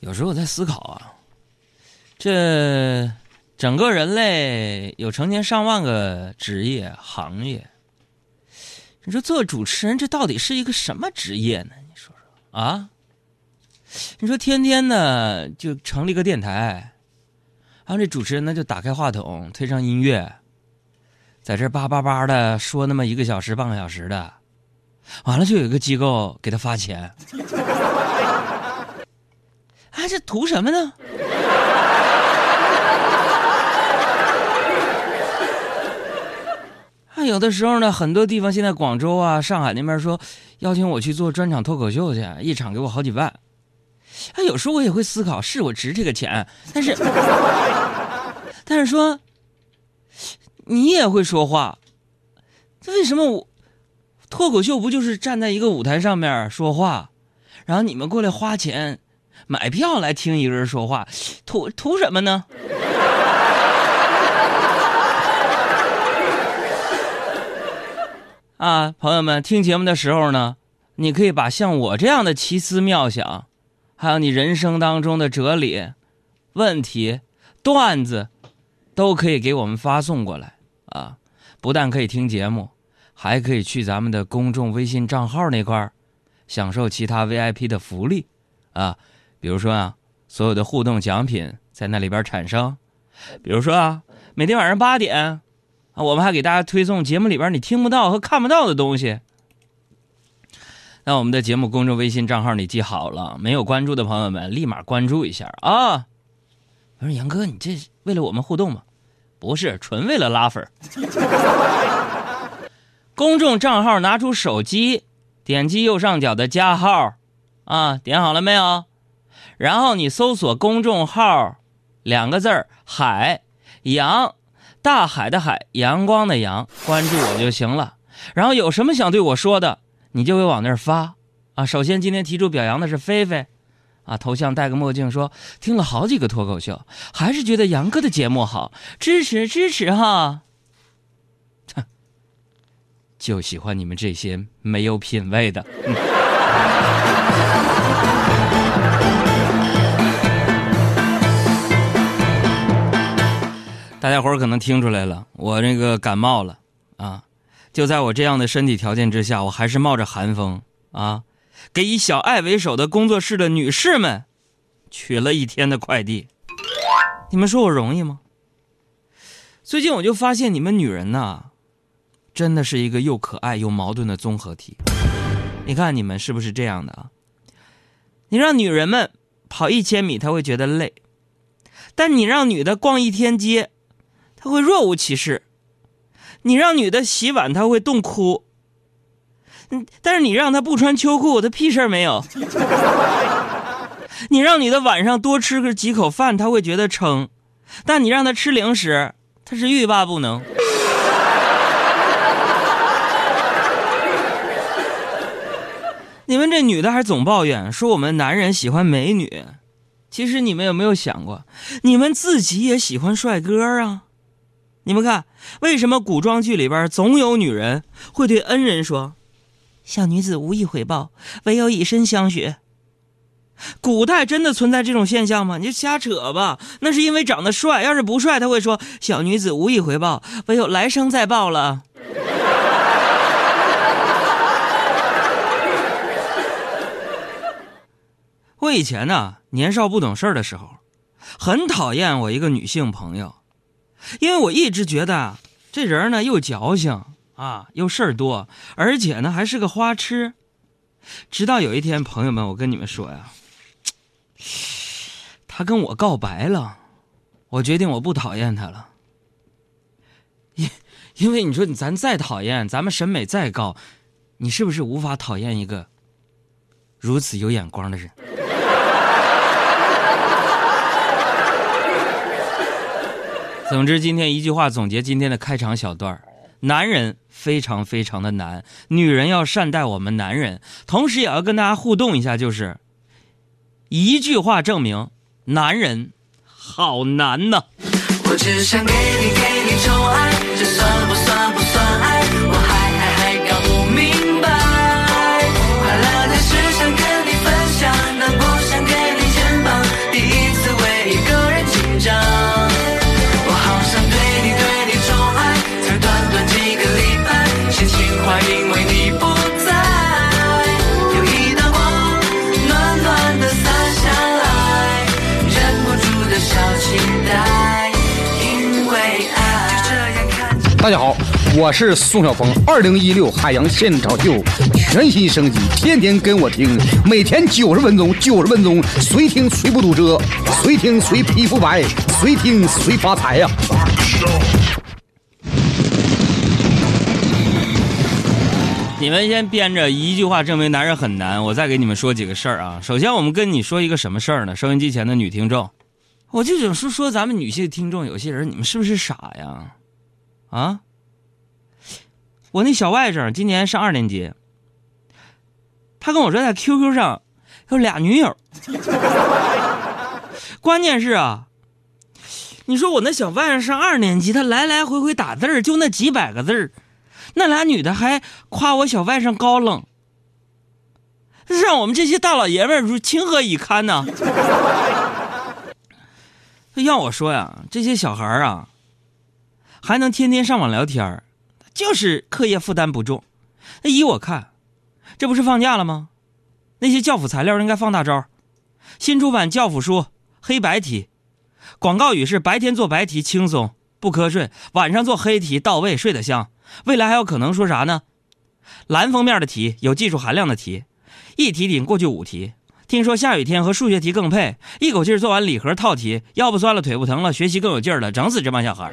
有时候我在思考啊，这整个人类有成千上万个职业行业，你说做主持人这到底是一个什么职业呢？你说说啊？你说天天呢就成立个电台，然后这主持人呢就打开话筒，推上音乐，在这叭叭叭的说那么一个小时、半个小时的，完了就有一个机构给他发钱。啊，这图什么呢？啊，有的时候呢，很多地方现在广州啊、上海那边说邀请我去做专场脱口秀去，一场给我好几万。啊，有时候我也会思考，是我值这个钱，但是，但是说，你也会说话，这为什么我脱口秀不就是站在一个舞台上面说话，然后你们过来花钱？买票来听一个人说话，图图什么呢？啊，朋友们，听节目的时候呢，你可以把像我这样的奇思妙想，还有你人生当中的哲理、问题、段子，都可以给我们发送过来啊！不但可以听节目，还可以去咱们的公众微信账号那块儿，享受其他 VIP 的福利啊！比如说啊，所有的互动奖品在那里边产生。比如说啊，每天晚上八点啊，我们还给大家推送节目里边你听不到和看不到的东西。那我们的节目公众微信账号你记好了，没有关注的朋友们立马关注一下啊！我说杨哥，你这为了我们互动吗？不是，纯为了拉粉。公众账号拿出手机，点击右上角的加号，啊，点好了没有？然后你搜索公众号，两个字儿“海阳”，大海的海，阳光的阳，关注我就行了。然后有什么想对我说的，你就会往那儿发啊。首先今天提出表扬的是菲菲，啊，头像戴个墨镜，说听了好几个脱口秀，还是觉得杨哥的节目好，支持支持哈。哼，就喜欢你们这些没有品位的。大家伙儿可能听出来了，我这个感冒了啊！就在我这样的身体条件之下，我还是冒着寒风啊，给以小爱为首的工作室的女士们取了一天的快递。你们说我容易吗？最近我就发现你们女人呐，真的是一个又可爱又矛盾的综合体。你看你们是不是这样的啊？你让女人们跑一千米，她会觉得累；但你让女的逛一天街，他会若无其事，你让女的洗碗，他会冻哭。嗯，但是你让他不穿秋裤，他屁事儿没有。你让女的晚上多吃个几口饭，他会觉得撑，但你让他吃零食，他是欲罢不能。你们这女的还总抱怨说我们男人喜欢美女，其实你们有没有想过，你们自己也喜欢帅哥啊？你们看，为什么古装剧里边总有女人会对恩人说：“小女子无以回报，唯有以身相许。”古代真的存在这种现象吗？你就瞎扯吧。那是因为长得帅，要是不帅，他会说：“小女子无以回报，唯有来生再报了。”我以前呢，年少不懂事儿的时候，很讨厌我一个女性朋友。因为我一直觉得这人呢又矫情啊，又事儿多，而且呢还是个花痴。直到有一天，朋友们，我跟你们说呀，他跟我告白了，我决定我不讨厌他了。因因为你说咱再讨厌，咱们审美再高，你是不是无法讨厌一个如此有眼光的人？总之，今天一句话总结今天的开场小段儿男人非常非常的难，女人要善待我们男人，同时也要跟大家互动一下，就是一句话证明男人好难呐。我只想给你给你宠爱，这算不算大家好，我是宋晓峰。二零一六海洋现场秀全新升级，天天跟我听，每天九十分钟，九十分钟，谁听谁不堵车，谁听谁皮肤白，谁听谁发财呀、你们先编着一句话证明男人很难，我再给你们说几个事儿啊。首先，我们跟你说一个什么事儿呢？收音机前的女听众，我就想说说咱们女性听众，有些人你们是不是傻呀？啊？我那小外甥今年上二年级，他跟我说在 QQ 上有俩女友，关键是啊，你说我那小外甥上二年级，他来来回回打字儿就那几百个字儿。那俩女的还夸我小外甥高冷，让我们这些大老爷们儿如情何以堪呢？要我说呀，这些小孩儿啊，还能天天上网聊天儿就是课业负担不重。那依我看，这不是放假了吗？那些教辅材料应该放大招，新出版教辅书黑白题，广告语是白天做白题轻松不瞌睡，晚上做黑题到位睡得香。未来还有可能说啥呢？蓝封面的题，有技术含量的题，一题顶过去五题。听说下雨天和数学题更配，一口气做完礼盒套题，腰不酸了，腿不疼了，学习更有劲儿了，整死这帮小孩。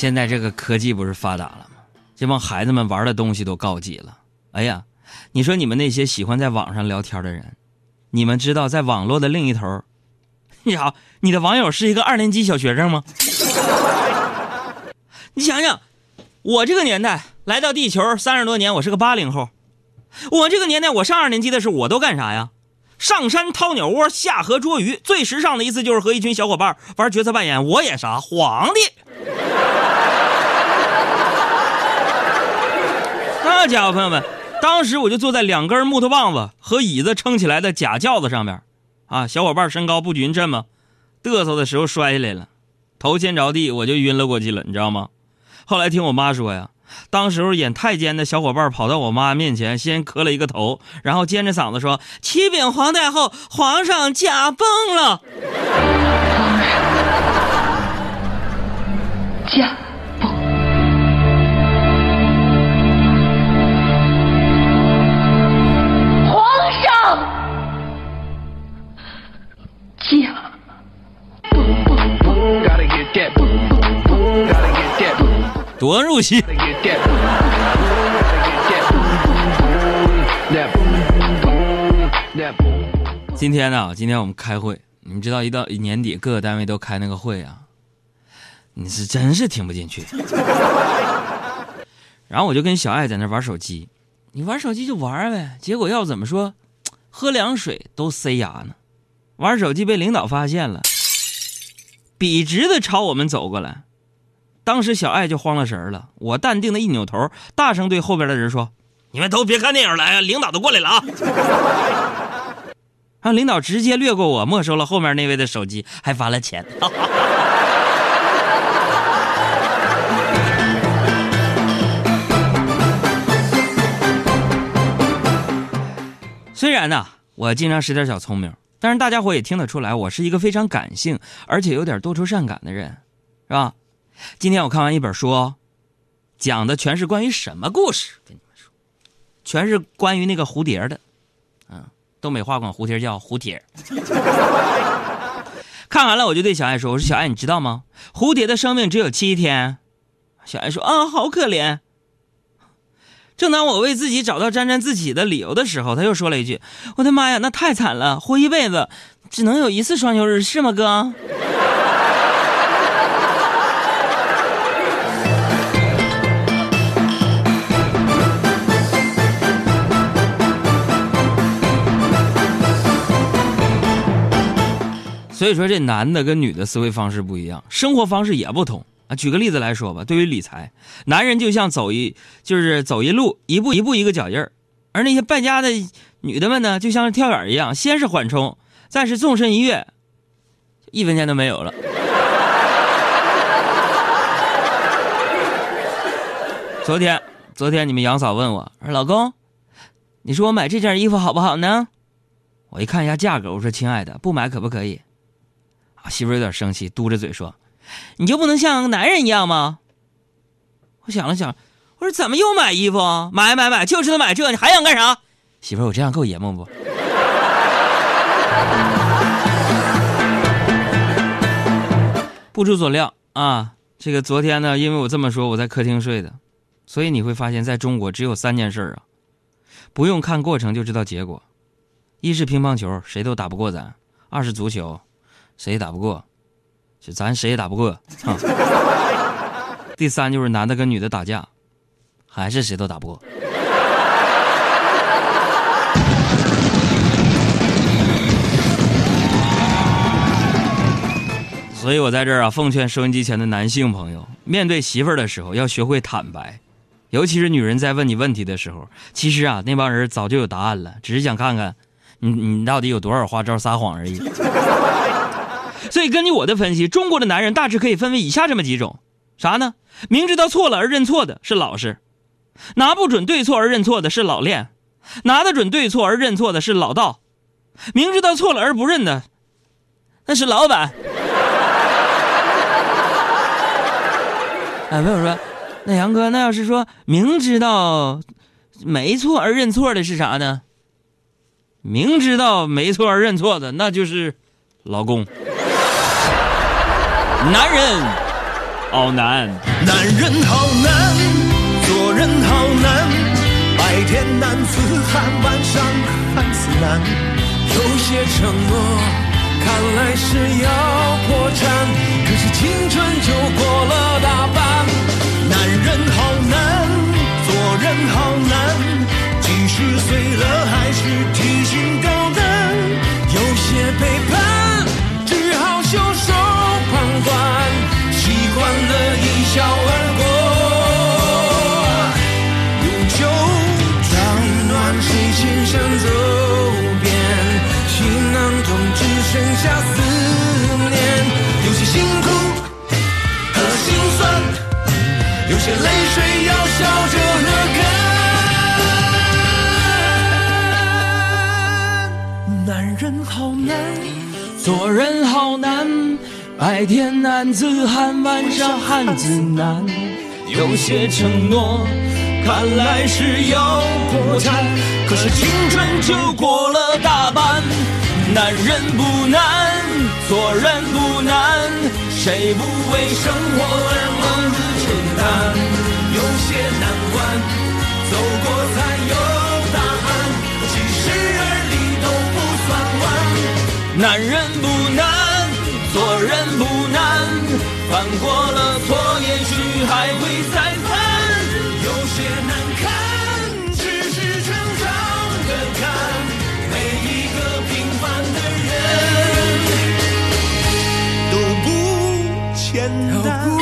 现在这个科技不是发达了吗？这帮孩子们玩的东西都高级了。哎呀，你说你们那些喜欢在网上聊天的人，你们知道在网络的另一头，你好，你的网友是一个二年级小学生吗？你想想，我这个年代来到地球三十多年，我是个八零后，我这个年代我上二年级的时候，我都干啥呀？上山掏鸟窝，下河捉鱼，最时尚的一次就是和一群小伙伴玩角色扮演，我演啥皇帝。那家伙，朋友们，当时我就坐在两根木头棒子和椅子撑起来的假轿子上面，啊，小伙伴身高不匀称嘛，嘚瑟的时候摔下来了，头先着地我就晕了过去了，你知道吗？后来听我妈说呀，当时候演太监的小伙伴跑到我妈面前，先磕了一个头，然后尖着嗓子说：“启禀皇太后，皇上驾崩了。Boom. That boom. 今天呢，今天我们开会，你们知道一到年底各个单位都开那个会啊，你是真是听不进去。然后我就跟小爱在那玩手机，你玩手机就玩呗，结果要怎么说，喝凉水都塞牙呢。玩手机被领导发现了，笔直的朝我们走过来。当时小爱就慌了神了，我淡定的一扭头，大声对后边的人说：“你们都别看电影了，哎领导都过来了啊！” 让领导直接略过我，没收了后面那位的手机，还罚了钱。虽然呢，我经常使点小聪明，但是大家伙也听得出来，我是一个非常感性而且有点多愁善感的人，是吧？今天我看完一本书，讲的全是关于什么故事？跟你们说，全是关于那个蝴蝶的。嗯，东北话管蝴蝶叫蝴蝶。看完了，我就对小爱说：“我说小爱，你知道吗？蝴蝶的生命只有七天。”小爱说：“啊，好可怜。”正当我为自己找到沾沾自喜的理由的时候，他又说了一句：“我的妈呀，那太惨了，活一辈子只能有一次双休日，是吗，哥？”所以说，这男的跟女的思维方式不一样，生活方式也不同啊。举个例子来说吧，对于理财，男人就像走一就是走一路，一步一步一个脚印儿，而那些败家的女的们呢，就像跳远一样，先是缓冲，再是纵身一跃，一分钱都没有了。昨天，昨天你们杨嫂问我说：“老公，你说我买这件衣服好不好呢？”我一看一下价格，我说：“亲爱的，不买可不可以？”媳妇有点生气，嘟着嘴说：“你就不能像个男人一样吗？”我想了想，我说：“怎么又买衣服？买买买，就知道买这，你还想干啥？”媳妇，我这样够爷们不？不出所料啊，这个昨天呢，因为我这么说，我在客厅睡的，所以你会发现在中国只有三件事啊，不用看过程就知道结果：一是乒乓球，谁都打不过咱；二是足球，谁也打不过，就咱谁也打不过；第三就是男的跟女的打架，还是谁都打不过。所以我在这儿啊，奉劝收音机前的男性朋友，面对媳妇儿的时候要学会坦白，尤其是女人在问你问题的时候，其实啊，那帮人早就有答案了，只是想看看你你到底有多少花招撒谎而已。所以根据我的分析，中国的男人大致可以分为以下这么几种：啥呢？明知道错了而认错的是老实，拿不准对错而认错的是老练，拿得准对错而认错的是老道，明知道错了而不认的那是老板。哎，朋友说，那杨哥，那要是说明知道没错而认错的是啥呢？明知道没错而认错的，那就是老公。男人好难，男人好难，做人好难，白天男子汉，晚上汉子难。有些承诺看来是要破产，可是青春就过了大半。男人好难，做人好难，几十岁了还白天男子汉，晚上汉子难。有些承诺看来是要破产，可是青春就过了大半。男人不难，做人不难，谁不为生活简单。